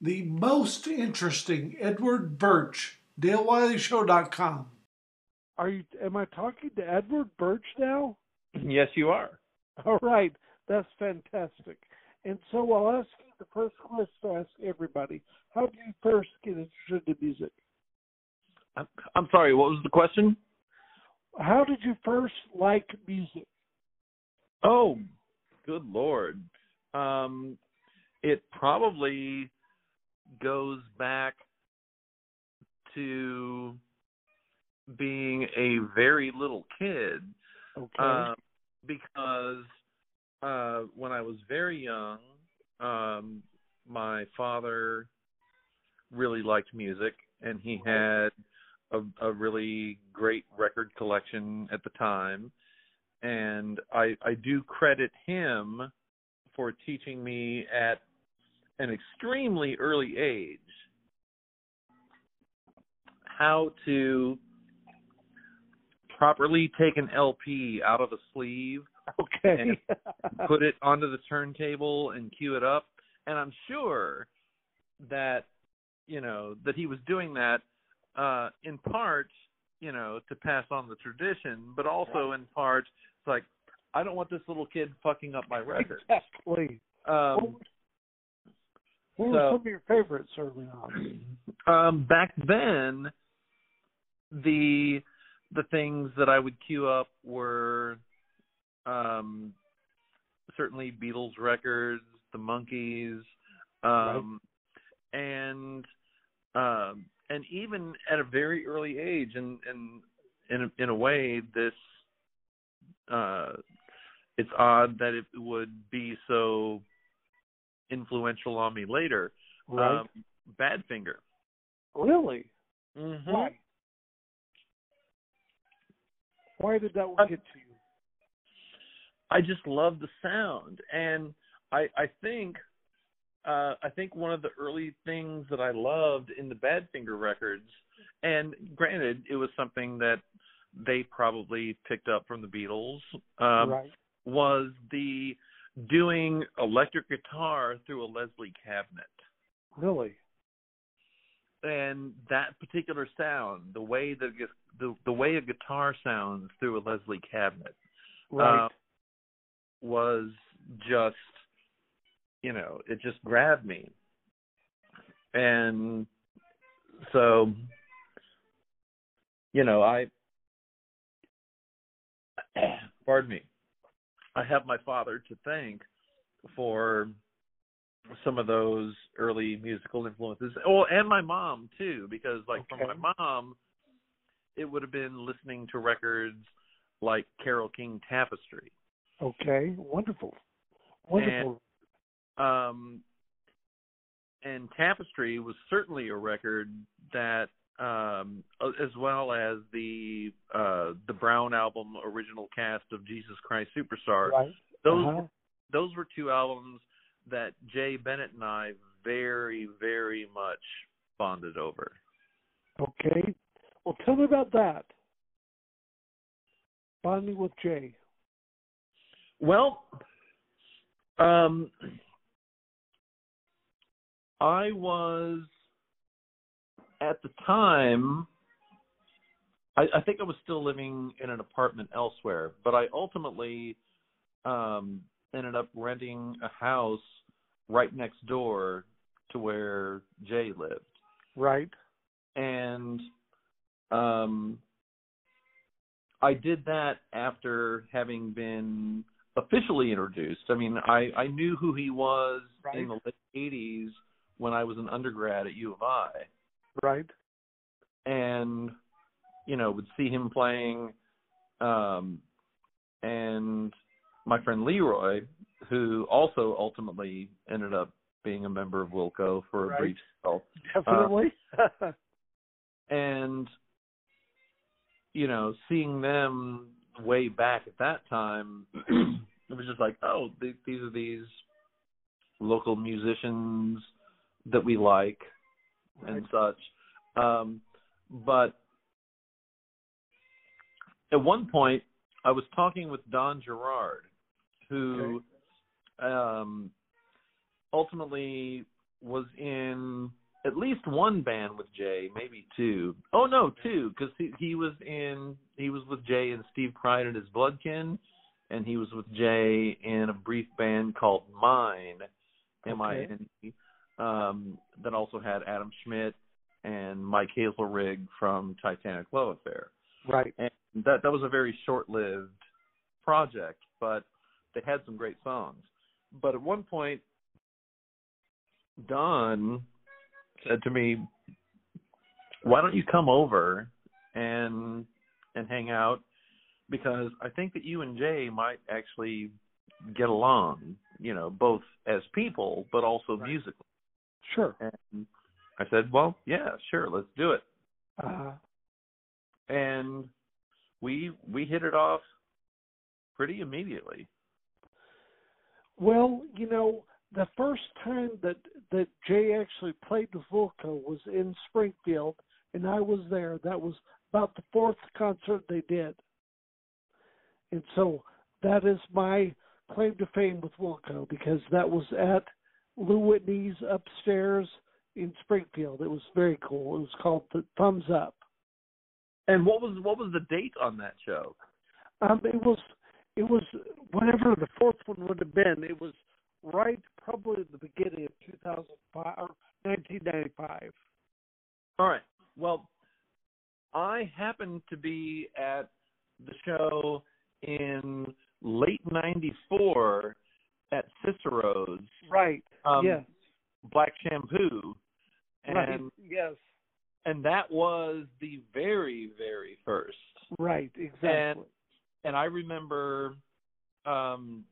the most interesting Edward Burch, DaleWileyShow.com. Are you? Am I talking to Edward Burch now? Yes, you are. All right, that's fantastic. And so I'll ask you the first question to ask everybody: How do you first get interested in music? I'm, I'm sorry. What was the question? How did you first like music? Oh, good lord. Um, it probably goes back to being a very little kid. Okay. Um, because uh, when I was very young, um, my father really liked music, and he had a, a really great record collection at the time. And I, I do credit him for teaching me at an extremely early age how to properly take an LP out of a sleeve okay. put it onto the turntable and cue it up. And I'm sure that you know that he was doing that uh in part, you know, to pass on the tradition, but also in part it's like I don't want this little kid fucking up my record. Exactly. Um What were so- some of your favorites early on? um back then the the things that I would queue up were um certainly Beatles records, the Monkees, um and um and even at a very early age and and in a, in a way this uh it's odd that it would be so influential on me later. Right. Um Badfinger. really? Mm-hmm. Why? Why did that one get to you? I just love the sound, and I I think uh, I think one of the early things that I loved in the Badfinger records, and granted, it was something that they probably picked up from the Beatles, um, right. was the doing electric guitar through a Leslie cabinet. Really? and that particular sound, the way the the the way a guitar sounds through a Leslie cabinet, Right. uh, was just, you know, it just grabbed me, and so, you know, I, pardon me, I have my father to thank for some of those early musical influences. Oh, and my mom too, because like Okay. for my mom, it would have been listening to records like Carole King Tapestry. okay. Wonderful. Wonderful. Um and Tapestry was certainly a record that um as well as the uh the Brown album original cast of Jesus Christ Superstar. right. Those Uh-huh. those were two albums that Jay Bennett and I very, very much bonded over. Okay. Well, tell me about that. Bonding with Jay. Well, um, I was at the time. I, I think I was still living in an apartment elsewhere, but I ultimately um, ended up renting a house right next door to where Jay lived. Right. and um I did that after having been officially introduced. I mean, I I knew who he was in the late 80s when I was an undergrad at U of I Right. and you know, would see him playing um and my friend Leroy who also ultimately ended up being a member of Wilco for a Right. brief spell. Definitely. and you know seeing them way back at that time it was just like oh th- these are these local musicians that we like and such. Um but at one point i was talking with don gerard who um ultimately was in at least one band with Jay, maybe two. Oh no, two, because he he was in he was with Jay and Steve Pride and his Bloodkin, and he was with Jay in a brief band called Mine, M I N E, um, that also had Adam Schmidt and Mike Hazelrig from Titanic Love Affair. Right. And that that was a very short-lived project, but they had some great songs. But at one point, Don said to me, "Why don't you come over and and hang out? Because I think that you and Jay might actually get along. You know, both as people, but also Right. musically." Sure. And I said, "Well, yeah, sure, let's do it." Uh, And we we hit it off pretty immediately. well, you know, the first time that that Jay actually played with Wilco was in Springfield, and I was there. That was about the fourth concert they did, and so that is my claim to fame with Wilco because that was at Lou Whitney's upstairs in Springfield. It was very cool. It was called the Thumbs Up. And what was what was the date on that show? Um, it was it was whatever the fourth one would have been. It was right probably at the beginning of 2005 or 1995. All right. Well, I happened to be at the show in late '94 at Cicero's Right. um, yes. Black Shampoo, and right. Yes. and that was the very very first. Right. Exactly. and I remember um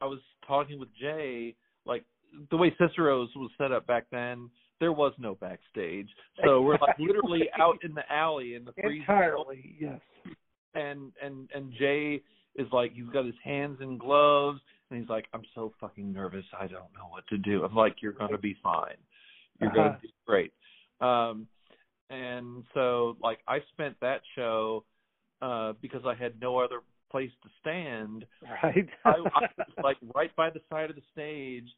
I was talking with Jay, like the way Cicero's was set up back then, there was no backstage. So we're like literally out in the alley in the freezing Entirely. Yes. and and and Jay is like he's got his hands in gloves and he's like, I'm so fucking nervous, I don't know what to do. I'm like, You're gonna be fine. You're Uh-huh. gonna be great. Um and so like I spent that show uh because I had no other place to stand. Right. I, I was like right by the side of the stage,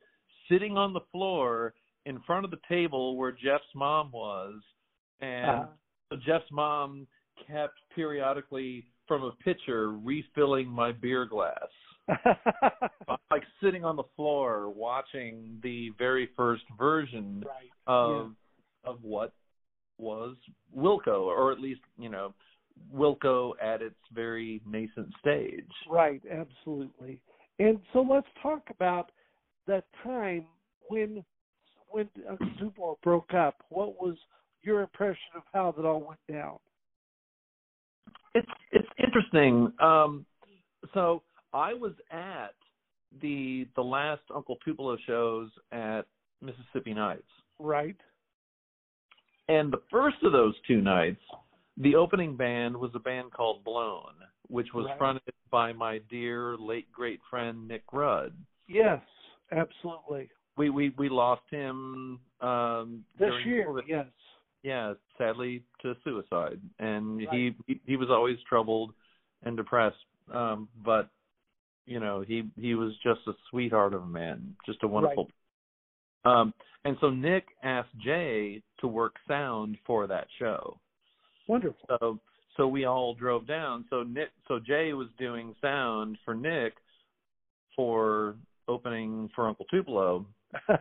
sitting on the floor in front of the table where Jeff's mom was, and Uh, so Jeff's mom kept periodically from a pitcher refilling my beer glass. I'm like sitting on the floor watching the very first version right. of of what was Wilco, or at least you know Wilco at its very nascent stage. Right, absolutely. And so let's talk about that time when when Uncle Tupelo broke up. What was your impression of how that all went down? It's it's interesting. Um, so I was at the the last Uncle Tupelo shows at Mississippi Nights, Right. and the first of those two nights, the opening band was a band called Blown, which was Right. fronted by my dear late great friend Nick Rudd. Yes, absolutely. We we we lost him um, This year, COVID. yes. yeah, sadly to suicide, and Right. he, he he was always troubled and depressed. Um, but you know, he he was just a sweetheart of a man, just a wonderful. Um, and so Nick asked Jay to work sound for that show. Wonderful. So so we all drove down. So Nick, so Jay was doing sound for Nick for opening for Uncle Tupelo,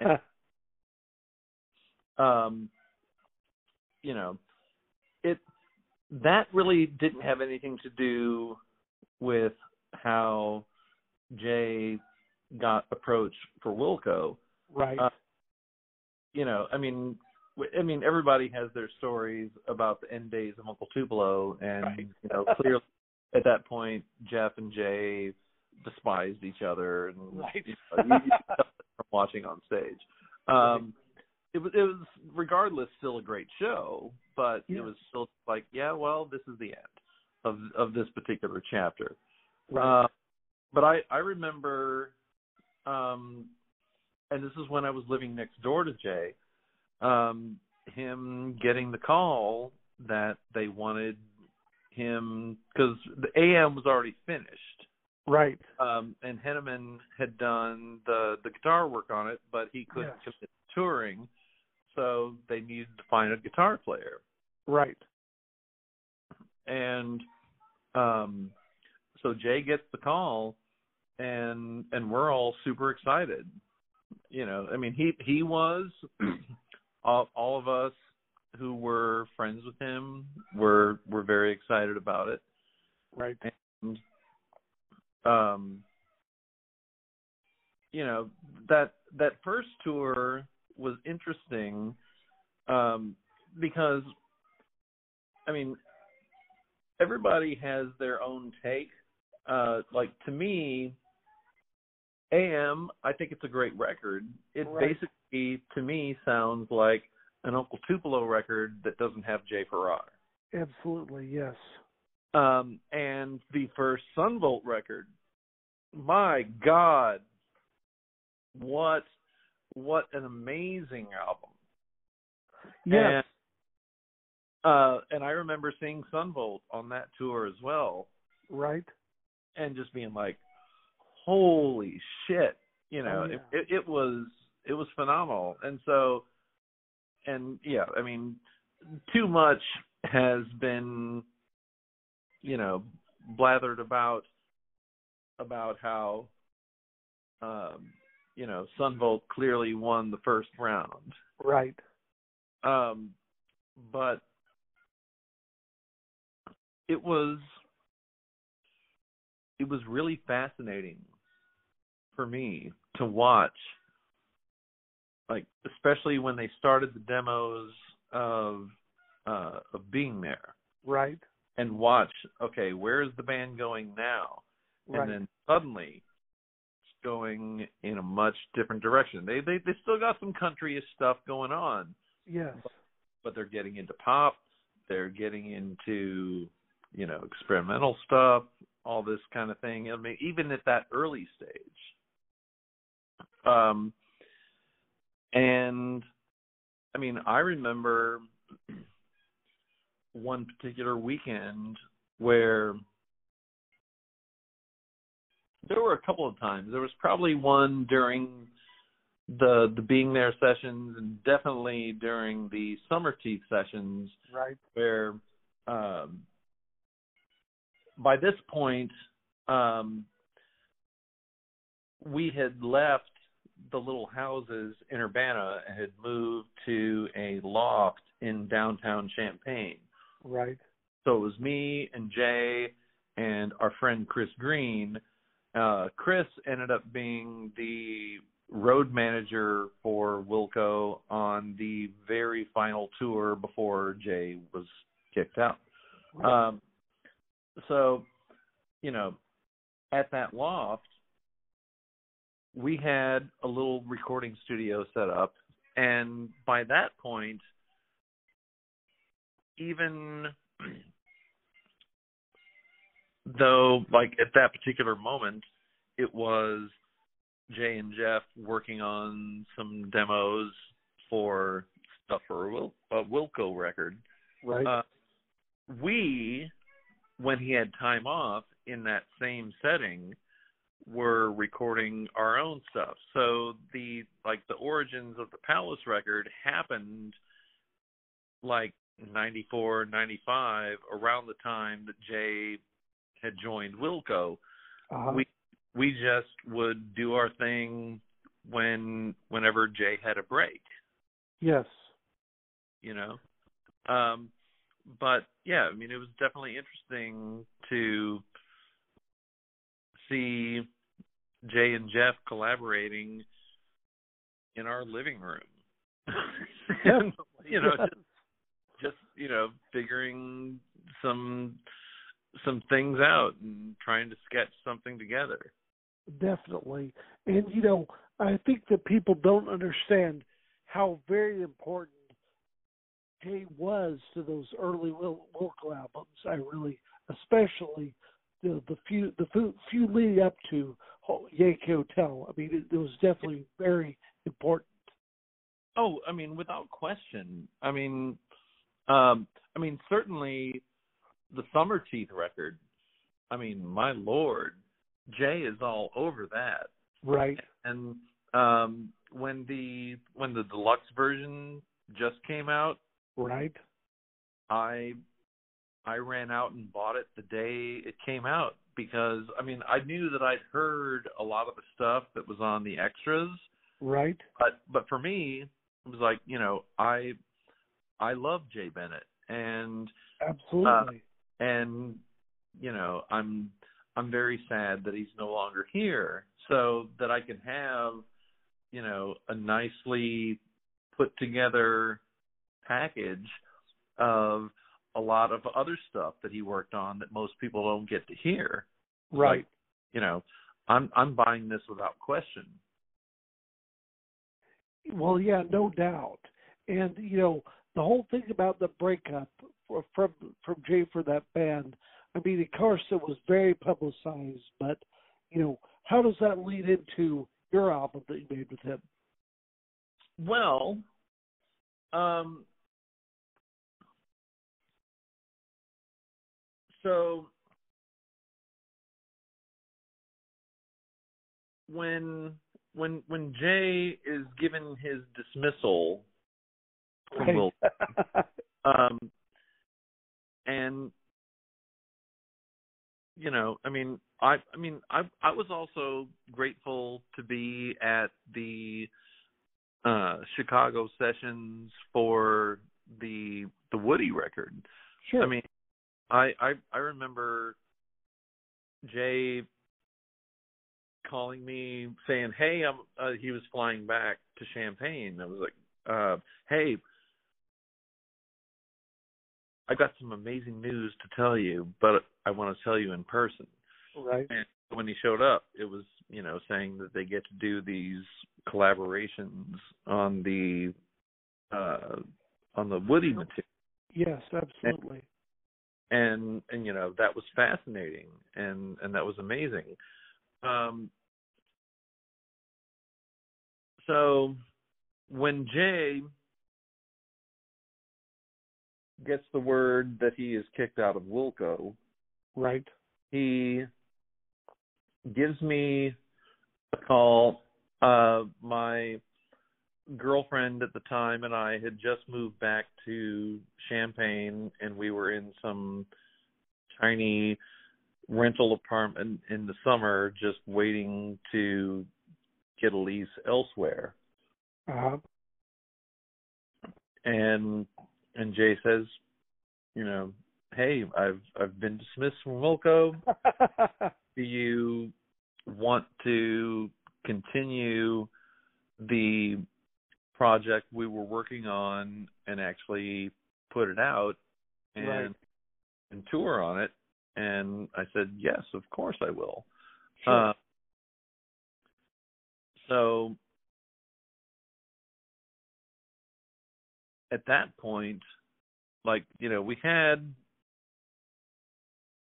um you know it that really didn't have anything to do with how jay got approached for wilco right. Uh, you know i mean w- i mean everybody has their stories about the end days of uncle tupelo and Right. you know clearly at that point jeff and jay despised each other and Right. you know, you, you from watching on stage um it was it was regardless still a great show, but Yeah. it was still like, yeah, well, this is the end of of this particular chapter. right. Uh, but I I remember, um, and this is when I was living next door to Jay, um, him getting the call that they wanted him because the AM was already finished right. um, and Henneman had done the the guitar work on it, but he couldn't Yes. commit touring, so they needed to find a guitar player. Right. And um so Jay gets the call and and we're all super excited. You know, I mean he he was all, all of us who were friends with him were were very excited about it. Right. And um you know, that that first tour was interesting um because I mean everybody has their own take. Uh like to me AM, I think it's a great record. It Right. basically to me sounds like an Uncle Tupelo record that doesn't have Jay Farrar. Absolutely. Yes. Um, and the first Son Volt record, my God, what what an amazing album! Yes. And, uh, and I remember seeing Son Volt on that tour as well, right. And just being like, "Holy shit!" You know, Oh, yeah. it, it, it was it was phenomenal. And so, and yeah, I mean, too much has been, you know, blathered about about how, um, you know, Son Volt clearly won the first round. Right. Um, but it was it was really fascinating for me to watch like especially when they started the demos of uh of being there Right. and watch okay where's the band going now Right. and then suddenly it's going in a much different direction they they they still got some country stuff going on yes. but they're getting into pop, they're getting into, you know, experimental stuff, all this kind of thing. I mean, even at that early stage. Um and I mean, I remember one particular weekend where there were a couple of times. There was probably one during the the being there sessions and definitely during the summer teeth sessions Right. where um by this point um we had left the little houses in Urbana and had moved to a loft in downtown Champaign. Right. So it was me and Jay and our friend Chris Green. Uh, Chris ended up being the road manager for Wilco on the very final tour before Jay was kicked out. Right. Um, so, you know, at that loft, we had a little recording studio set up, and by that point, even though, like at that particular moment, it was Jay and Jeff working on some demos for stuff for a, Wil- a Wilco record right. uh, we, when he had time off in that same setting, were recording our own stuff. So the like the origins of the Palace record happened like 94, 95, around the time that Jay had joined Wilco. uh-huh. We we just would do our thing when whenever Jay had a break yes. you know um but yeah i mean it was definitely interesting to see jay and jeff collaborating in our living room. And, you know just, just you know figuring some some things out and trying to sketch something together. Definitely. And, you know, I think that people don't understand how very important Jay was to those early Wil- Wilco albums. I really, especially the the few the few, few leading up to Yankee Hotel. I mean, it, it was definitely very important. Oh, I mean, without question. I mean, um, I mean, certainly the Summerteeth record. I mean, my lord, Jay is all over that, Right. and um, when the when the deluxe version just came out, Right. I I ran out and bought it the day it came out because I mean I knew that I'd heard a lot of the stuff that was on the extras, Right. but but for me it was like you know I I love Jay Bennett and Absolutely. Uh, and you know I'm I'm very sad that he's no longer here so that I can have you know a nicely put together package of a lot of other stuff that he worked on that most people don't get to hear right. like, you know I'm I'm buying this without question Well, yeah, no doubt. And you know, the whole thing about the breakup from from Jay for that band. I mean, of course, it was very publicized, but you know, how does that lead into your album that you made with him? Well, um, so when when when Jay is given his dismissal from. Will, um, and you know, I mean, I I mean, I I was also grateful to be at the uh Chicago sessions for the the Woody record. sure. I mean, I I I remember Jay calling me saying, "Hey, I'm." Uh, he was flying back to Champaign. I was like, uh, "Hey, I got some amazing news to tell you, but I want to tell you in person." right. And when he showed up, it was you know saying that they get to do these collaborations on the uh on the Woody material Yes, absolutely. And and you know that was fascinating and and that was amazing um so when jay gets the word that he is kicked out of wilco Right. he gives me a call uh my girlfriend at the time and I had just moved back to Champaign and we were in some tiny rental apartment in the summer just waiting to get a lease elsewhere Uh-huh. and and Jay says you know hey I've I've been dismissed from Wilco do you want to continue the project we were working on and actually put it out and Right. and tour on it and I said yes of course I will Sure. uh, so at that point like you know we had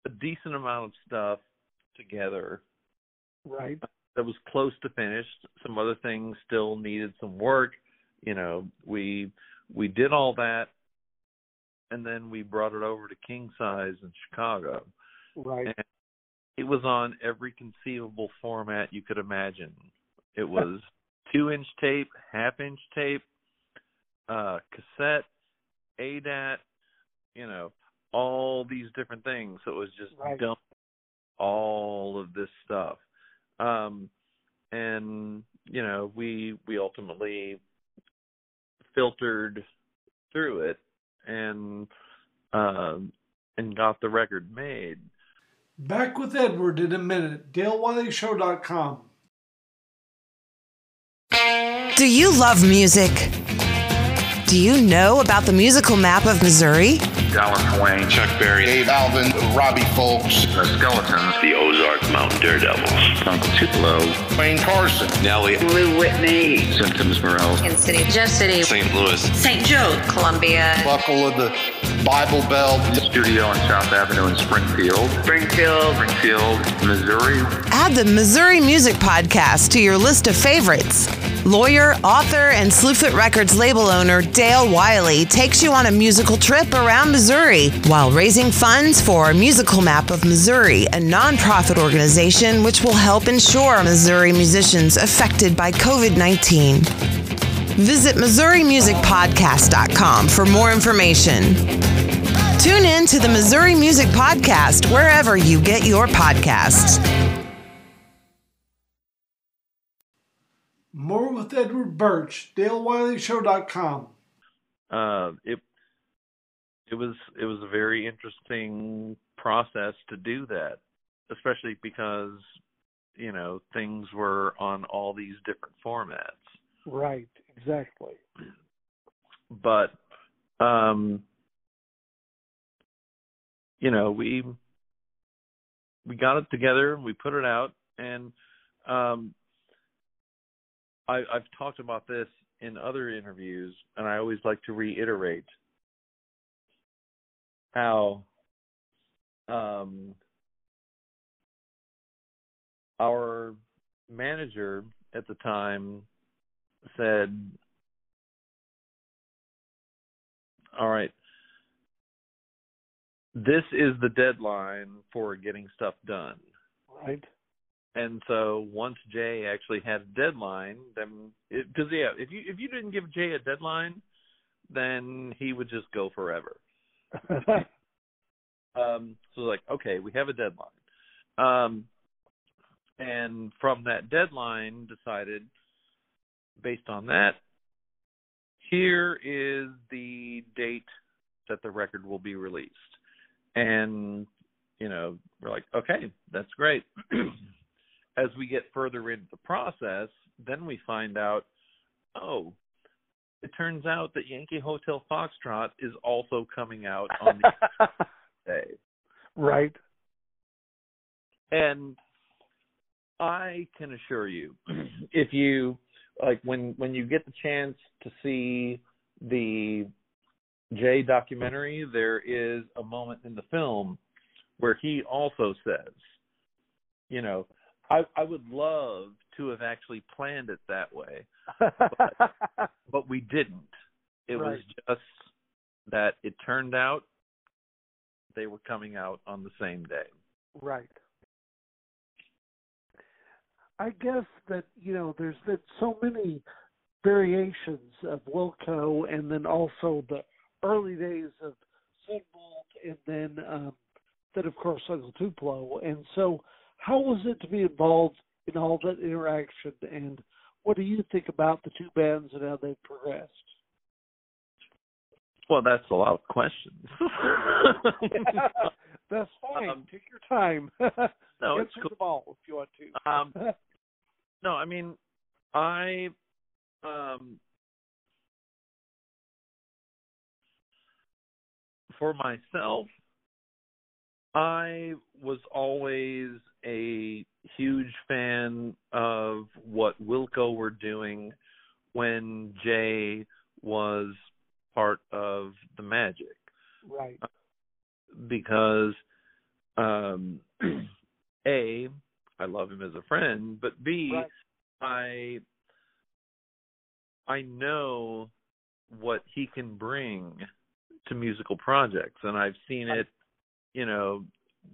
a decent amount of stuff together right. that was close to finished. Some other things still needed some work. You know, we we did all that and then we brought it over to King Size in Chicago. Right. And it was on every conceivable format you could imagine. It was two inch tape, half inch tape, uh cassette, ADAT, you know, all these different things. So it was just Right. dump all of this stuff. Um and you know, we we ultimately filtered through it and um and got the record made. Back with Edward in a minute. DaleWileyShow.com. Do you love music? Do you know about the musical map of Missouri? Dallas Wayne, Chuck Berry, Dave Alvin, Robbie Fulks, The Skeletons, the Ozark Mountain Daredevils, Uncle Tupelo, Wayne Carson, Nelly, Lou Whitney, Symptoms Morel, Kansas City, Jeff City, St. Louis, St. Joe, Columbia, Buckle of the Bible Belt, Studio on South Avenue in Springfield, Springfield, Springfield, Missouri. Add the Missouri Music Podcast to your list of favorites. Lawyer, author, and Slewfoot Records label owner Dale Wiley takes you on a musical trip around Missouri while raising funds for Musical Map of Missouri, a nonprofit organization which will help ensure Missouri musicians affected by COVID 19. Visit MissouriMusicPodcast.com for more information. Tune in to the Missouri Music Podcast wherever you get your podcasts. More with Edward Burch, DaleWileyShow.com. Uh, it it was it was a very interesting process to do that, especially because you know things were on all these different formats. Right, exactly. But um you know, we we got it together, we put it out and um I I've talked about this in other interviews and I always like to reiterate how um our manager at the time said, "All right, this is the deadline for getting stuff done." Right. And so once Jay actually had a deadline, then because yeah, if you if you didn't give Jay a deadline, then he would just go forever. um, so like, okay, we have a deadline. Um, and from that deadline, decided based on that, here is the date that the record will be released. And, you know, we're like, okay, that's great. As we get further into the process, then we find out, oh, it turns out that Yankee Hotel Foxtrot is also coming out on the day. Right. And I can assure you, if you like when when you get the chance to see the Jay documentary, there is a moment in the film where he also says, you know, I I would love to have actually planned it that way, but, but we didn't. It Right. was just that it turned out they were coming out on the same day. Right. I guess that you know there's been so many variations of Wilco, and then also the early days of Son Volt, and then um, then of course Uncle Tupelo. And so, how was it to be involved in all that interaction? And what do you think about the two bands and how they've progressed? Well, that's a lot of questions. That's fine. Um, Take your time. no, Answer it's cool. them all if you want to. Um, no, I mean, I um for myself, I was always a huge fan of what Wilco were doing when Jay was part of the Magic right. because um a I love him as a friend, but b Right. I I know what he can bring to musical projects and I've seen it, you know,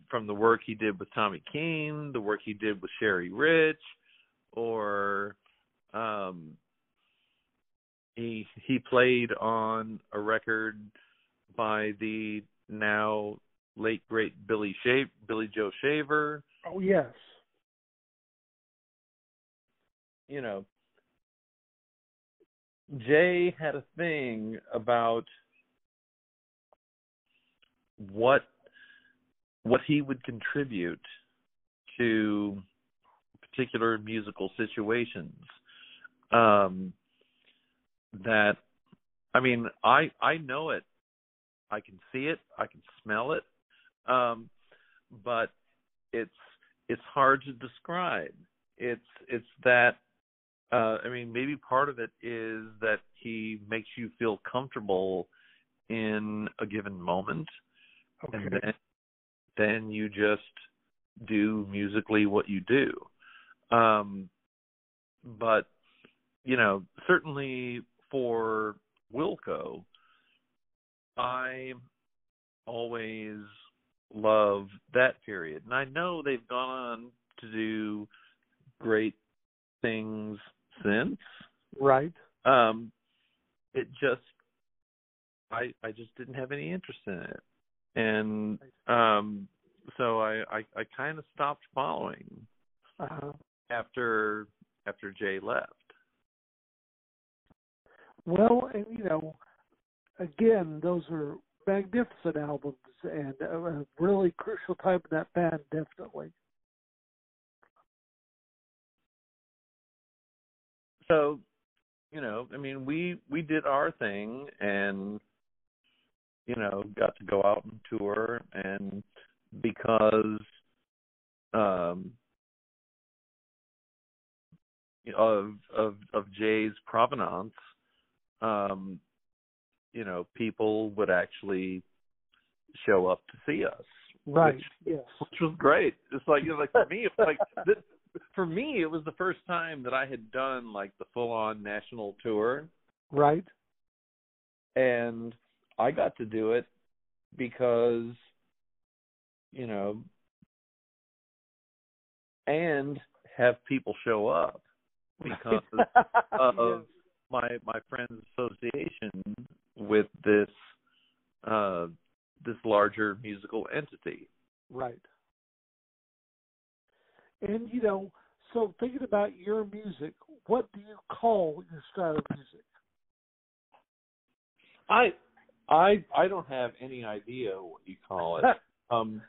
from the work he did with Tommy Keene, the work he did with Sherry Rich, or um he he played on a record by the now late great Billy Shav Billy Joe Shaver. Oh yes. You know, Jay had a thing about what what he would contribute to particular musical situations. Um that I mean, I I know it. I can see it, I can smell it. Um but it's it's hard to describe. It's it's that uh I mean maybe part of it is that he makes you feel comfortable in a given moment Okay. and then then you just do musically what you do. Um but you know, certainly for Wilco, I always love that period. And I know they've gone on to do great things since. Right. Um it just I I just didn't have any interest in it. And um so I I, I kind of stopped following Uh-huh. after after Jay left. Well, and you know, again, those are magnificent albums and a, a really crucial time in that band, definitely. So, you know, I mean, we we did our thing and you know, got to go out and tour and because um of of of Jay's provenance um you know people would actually show up to see us Right. which, yes. which was great it's like you know like for me it's like this, for me it was the first time that I had done like the full on national tour Right. and I got to do it because you know and have people show up because of my my friends association with this uh this larger musical entity Right. And you know, so thinking about your music, what do you call your style of music? i i i don't have any idea what you call it um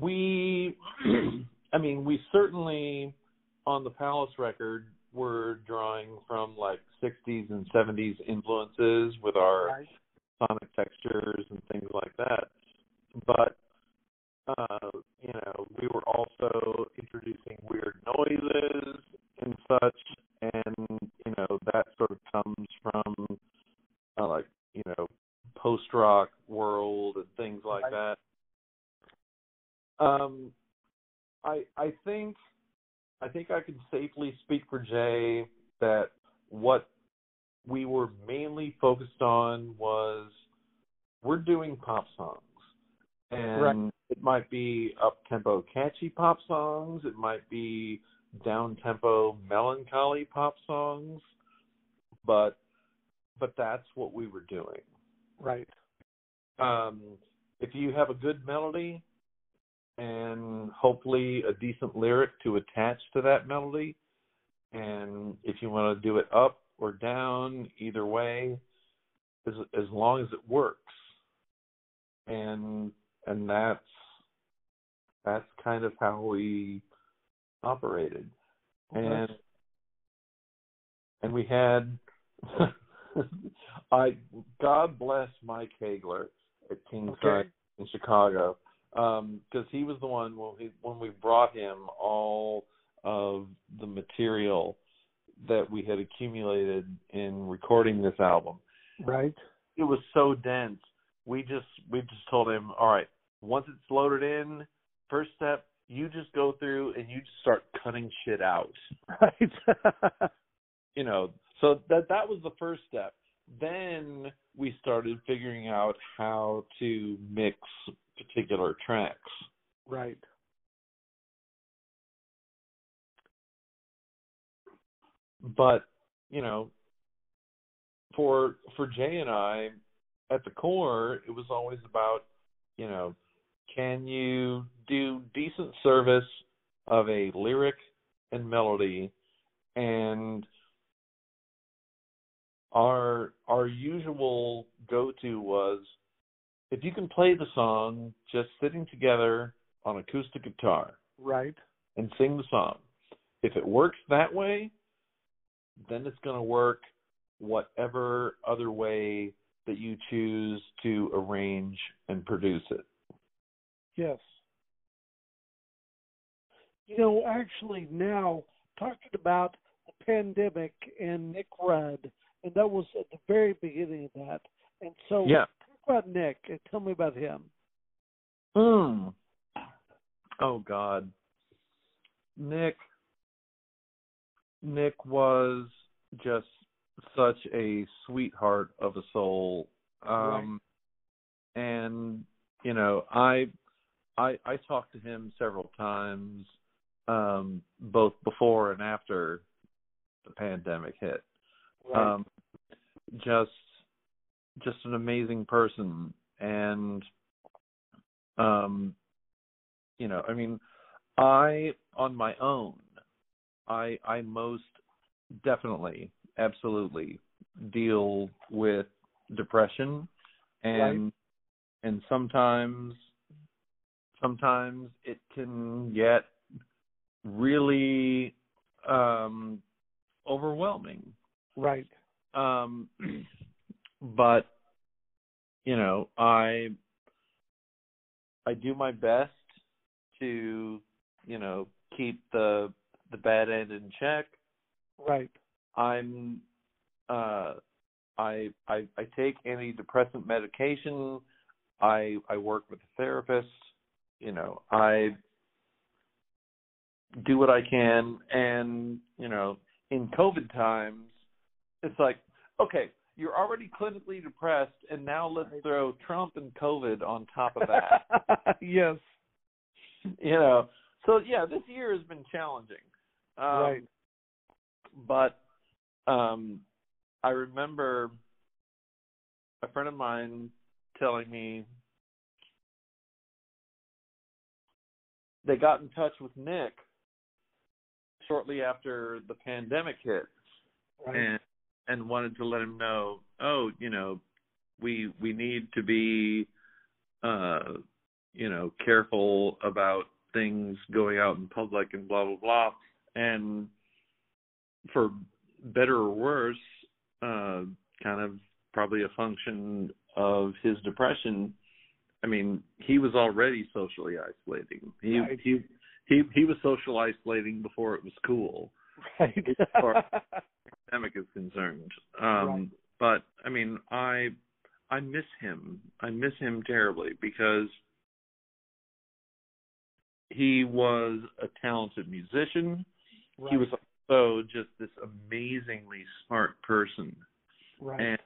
we i mean we certainly on the palace record were drawing from like 60s and 70s influences with our right. sonic textures and things like that but uh you know we were also introducing weird noises and such and you know that sort of comes from uh, like you know post rock world and things like that. Um i i think i think i can safely speak for jay that what we were mainly focused on was we're doing pop songs. And Right. it might be up tempo catchy pop songs. It might be down tempo melancholy pop songs. But but that's what we were doing. Right. um if you have a good melody and hopefully a decent lyric to attach to that melody and if you want to do it up or down either way as as long as it works. And and that's that's kind of how we operated. And and we had I God bless Mike Hagler at Kingsize Okay. in Chicago um, because he was the one when we when we brought him all of the material that we had accumulated in recording this album. Right. It was so dense. We just we just told him, all right, once it's loaded in, first step, you just go through and you just start cutting shit out Right. you know so that that was the first step then we started figuring out how to mix particular tracks right. but you know for for Jay and I at the core it was always about you know can you do decent service of a lyric and melody and our our usual go to was if you can play the song just sitting together on acoustic guitar Right. and sing the song. If it works that way, then it's going to work whatever other way that you choose to arrange and produce it. Yes. You know, actually, now talking about the pandemic and Nick Rudd, and that was at the very beginning of that. And so, Yeah. talk about Nick and tell me about him. Hmm. Oh God. Nick Nick was just such a sweetheart of a soul. Um and you know, I I I talked to him several times um both before and after the pandemic hit. Right. Um just just an amazing person. And um you know, I mean, I on my own I I most definitely absolutely deal with depression and and sometimes sometimes it can get really um overwhelming right. um but you know i i do my best to you know keep the the bad end in check Right. i'm uh i i i take antidepressant medication i i work with a therapist you know i do what i can and you know in covid times it's like okay you're already clinically depressed and now let's throw trump and covid on top of that yes. you know so yeah this year has been challenging um, right. but um I remember a friend of mine telling me they got in touch with Nick shortly after the pandemic hit Right. and and wanted to let him know, oh, you know, we we need to be uh you know, careful about things going out in public and blah blah blah and for better or worse, uh kind of probably a function of his depression. I mean, he was already socially isolating. He Right. he he he was social isolating before it was cool right. pandemic is concerned. Um Right. but I mean I I miss him. I miss him terribly because he was a talented musician. He was also just this amazingly smart person. right. And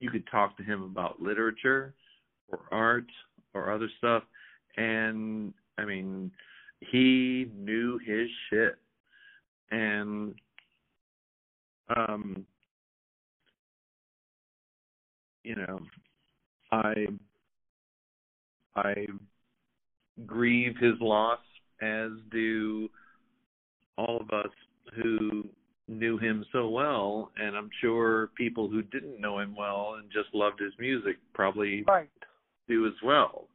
you could talk to him about literature or art or other stuff and I mean he knew his shit. And um you know I I grieve his loss as do all of us who knew him so well and I'm sure people who didn't know him well and just loved his music probably right. do as well.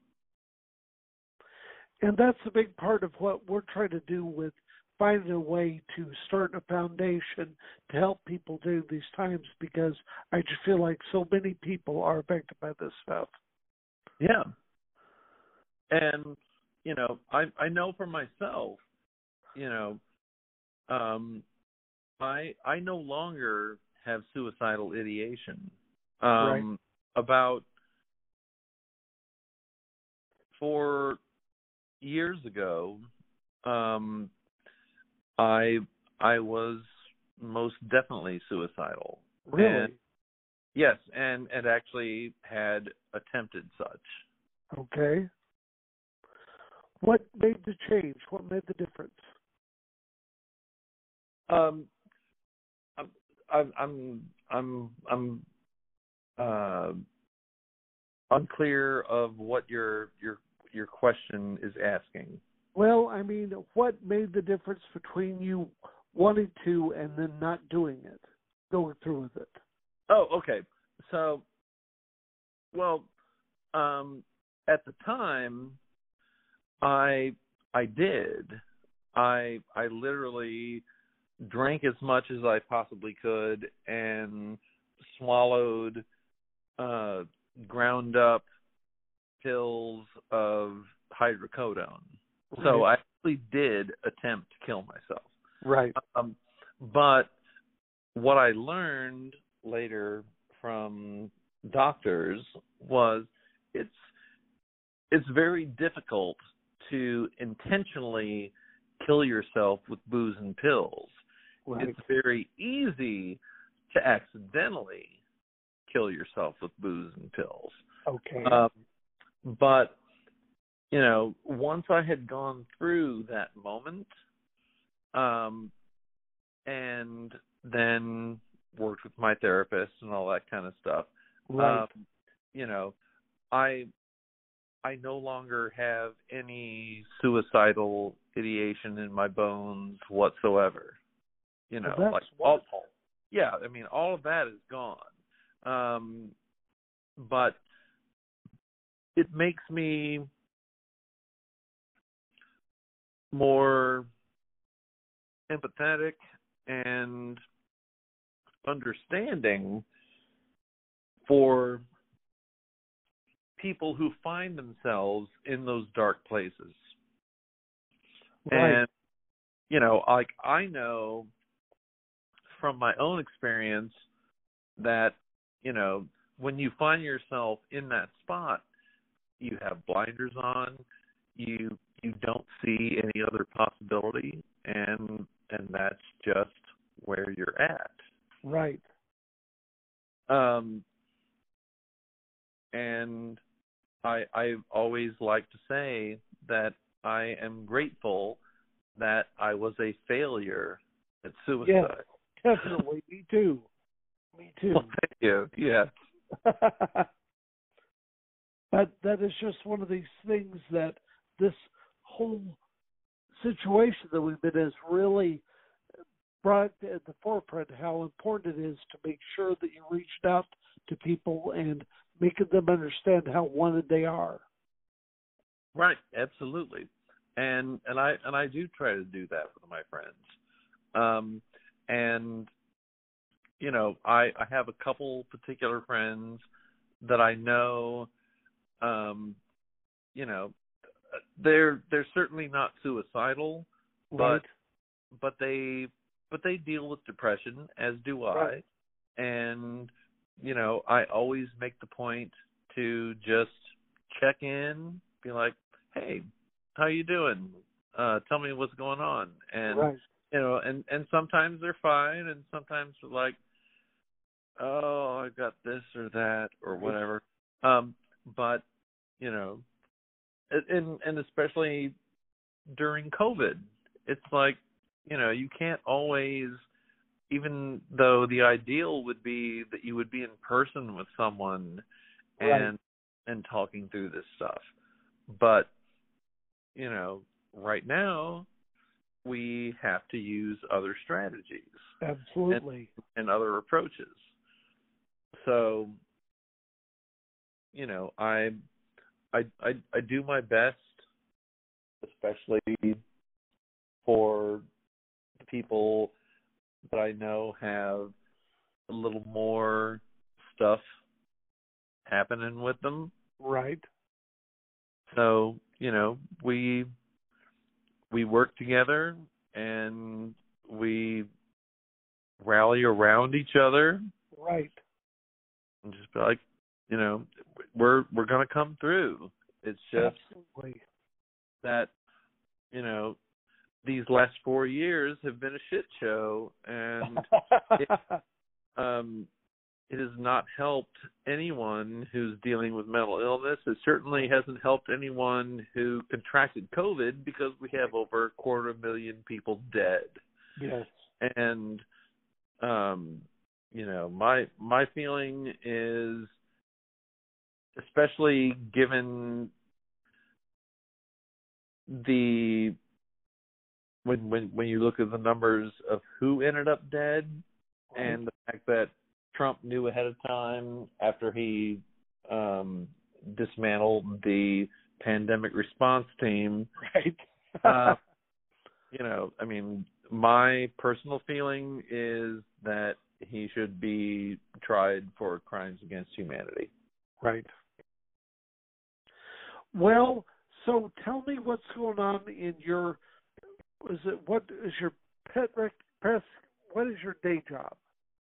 And that's a big part of what we're trying to do with finding a way to start a foundation to help people during these times because I just feel like so many people are affected by this stuff. Yeah. And you know, I I know for myself, you know, um I I no longer have suicidal ideation. Um about four years ago, um I I was most definitely suicidal. Really? And- Yes, and and actually had attempted such. Okay. What made the change? What made the difference? Um, I'm I'm I'm I'm, I'm uh, unclear of what your your your question is asking. Well, I mean, what made the difference between you wanting to and then not doing it, going through with it? Oh, okay. So, well, um, at the time, I I did. I I literally drank as much as I possibly could and swallowed uh ground up pills of hydrocodone. So I actually did attempt to kill myself. Right. Um, but what I learned later from doctors was it's it's very difficult to intentionally kill yourself with booze and pills. Right. it's very easy to accidentally kill yourself with booze and pills. Okay. Um, but you know, once I had gone through that moment, um, and then worked with my therapist and all that kind of stuff, right. um, you know, I I no longer have any suicidal ideation in my bones whatsoever. You know, Well, like all, yeah, I mean all of that is gone. Um but it makes me more empathetic and understanding for people who find themselves in those dark places. Right. And you know, like I know from my own experience that, you know, when you find yourself in that spot, you have blinders on, you you don't see any other possibility and and that's just where you're at. Right. Um and I I always like to say that I am grateful that I was a failure at suicide. Definitely. Me too. Me too. Well, thank you. Yes. but that is just one of these things that this whole situation that we've been in has really brought at the forefront how important it is to make sure that you reached out to people and making them understand how wanted they are. Right, absolutely. And and I and I do try to do that with my friends. Um and you know, I I have a couple particular friends that I know um you know they're they're certainly not suicidal, Right. but but they but they deal with depression as do I. Right. And you know, I always make the point to just check in, be like, "Hey, how you doing? Uh tell me what's going on." And right. you know, and and sometimes they're fine and sometimes they're like, "Oh, I've got this or that or whatever." Um but, you know, and and especially during COVID, it's like, you know, you can't always even though the ideal would be that you would be in person with someone Right. and and talking through this stuff. But you know, right now we have to use other strategies Absolutely. and other approaches. So, you know, I I I I do my best especially for people that I know have a little more stuff happening with them. Right. So, you know, we we work together and we rally around each other Right. and just be like, you know, we're we're gonna come through. It's just Absolutely. that, you know, these last four years have been a shit show and um it has not helped anyone who's dealing with mental illness. It certainly hasn't helped anyone who contracted COVID because we have over a quarter of a million people dead. yes. And um you know, my my feeling is especially given the when when when you look at the numbers of who ended up dead and the fact that Trump knew ahead of time after he um dismantled the pandemic response team Right. uh, you know i mean my personal feeling is that he should be tried for crimes against humanity Right. Well, so tell me what's going on in your is it what is your pet rec press what is your day job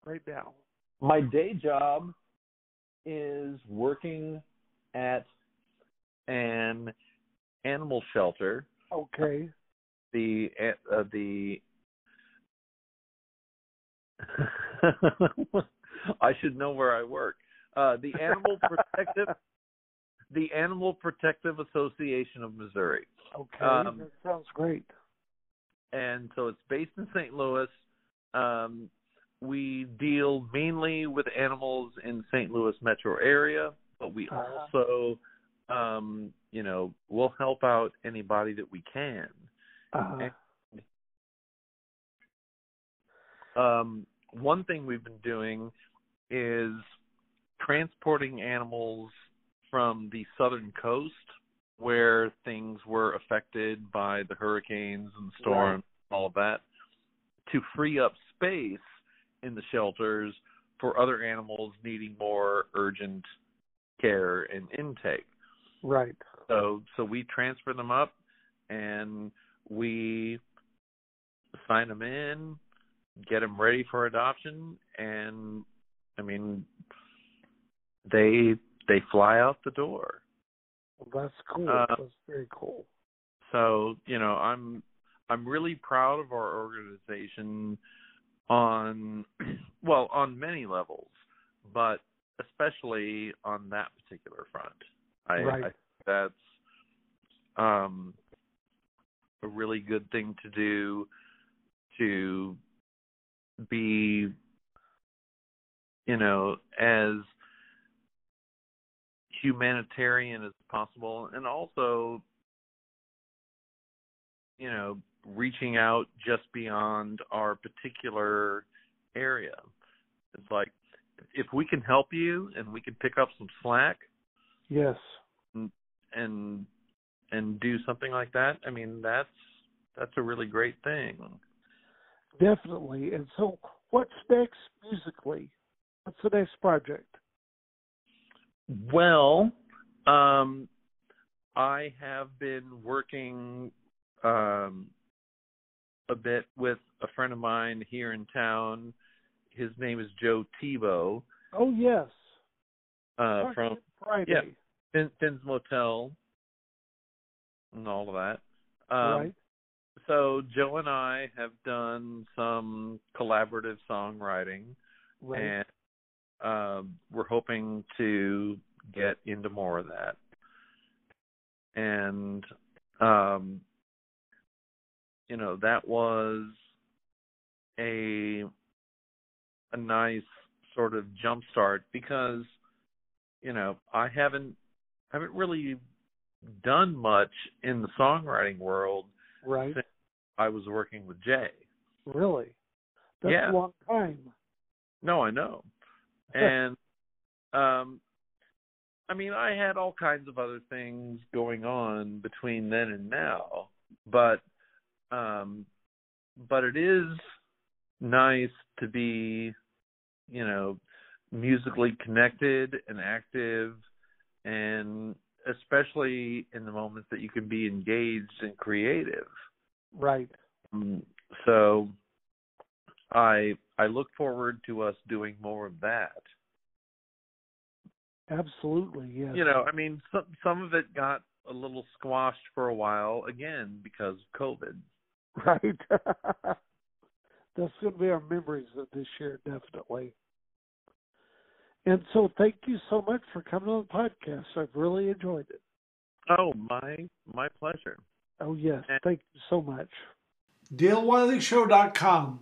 right now? my day job is working at an animal shelter Okay. the uh, the I should know where I work. Uh, the Animal Protective, the Animal Protective Association of Missouri, Okay, Um, that sounds great. and so it's based in St. Louis. Um, we deal mainly with animals in St. Louis metro area, but we Uh-huh. also, um, you know, we'll help out anybody that we can. Uh, um, one thing we've been doing is transporting animals from the southern coast where things were affected by the hurricanes and storms and all of that to free up space in the shelters for other animals needing more urgent care and intake right. so so we transfer them up and we sign them in get them ready for adoption and i mean they they fly out the door Well, that's cool. Uh, that's very cool. so you know i'm i'm really proud of our organization on well on many levels but especially on that particular front i, Right. I that's um a really good thing to do to be you know as humanitarian as possible and also you know reaching out just beyond our particular area it's like if we can help you and we can pick up some slack Yes. and and do something like that i mean that's that's a really great thing Definitely. And so, what's next musically? What's the next project? Well, um, I have been working um, a bit with a friend of mine here in town. His name is Joe Thebeau Oh yes, uh, from Friday. yeah. fin- Finn's Motel and all of that. Um, right. So Joe and I have done some collaborative songwriting, Right. and um, we're hoping to get into more of that. And um, you know that was a a nice sort of jump start because you know I haven't haven't really done much in the songwriting world right. since I was working with Jay. Really. That's Yeah. a long time. No, I know. And um I mean, I had all kinds of other things going on between then and now, but um but it is nice to be, you know, musically connected and active and especially in the moments that you can be engaged and creative. Right. Um, so I I look forward to us doing more of that. Absolutely. Yes. You know, I mean, some some of it got a little squashed for a while again because of COVID. Right. That's going to be our memories of this year, definitely. And so, thank you so much for coming on the podcast. I've really enjoyed it. Oh, my my pleasure. Oh yes, And- thank you so much. DaleWileyShow.com.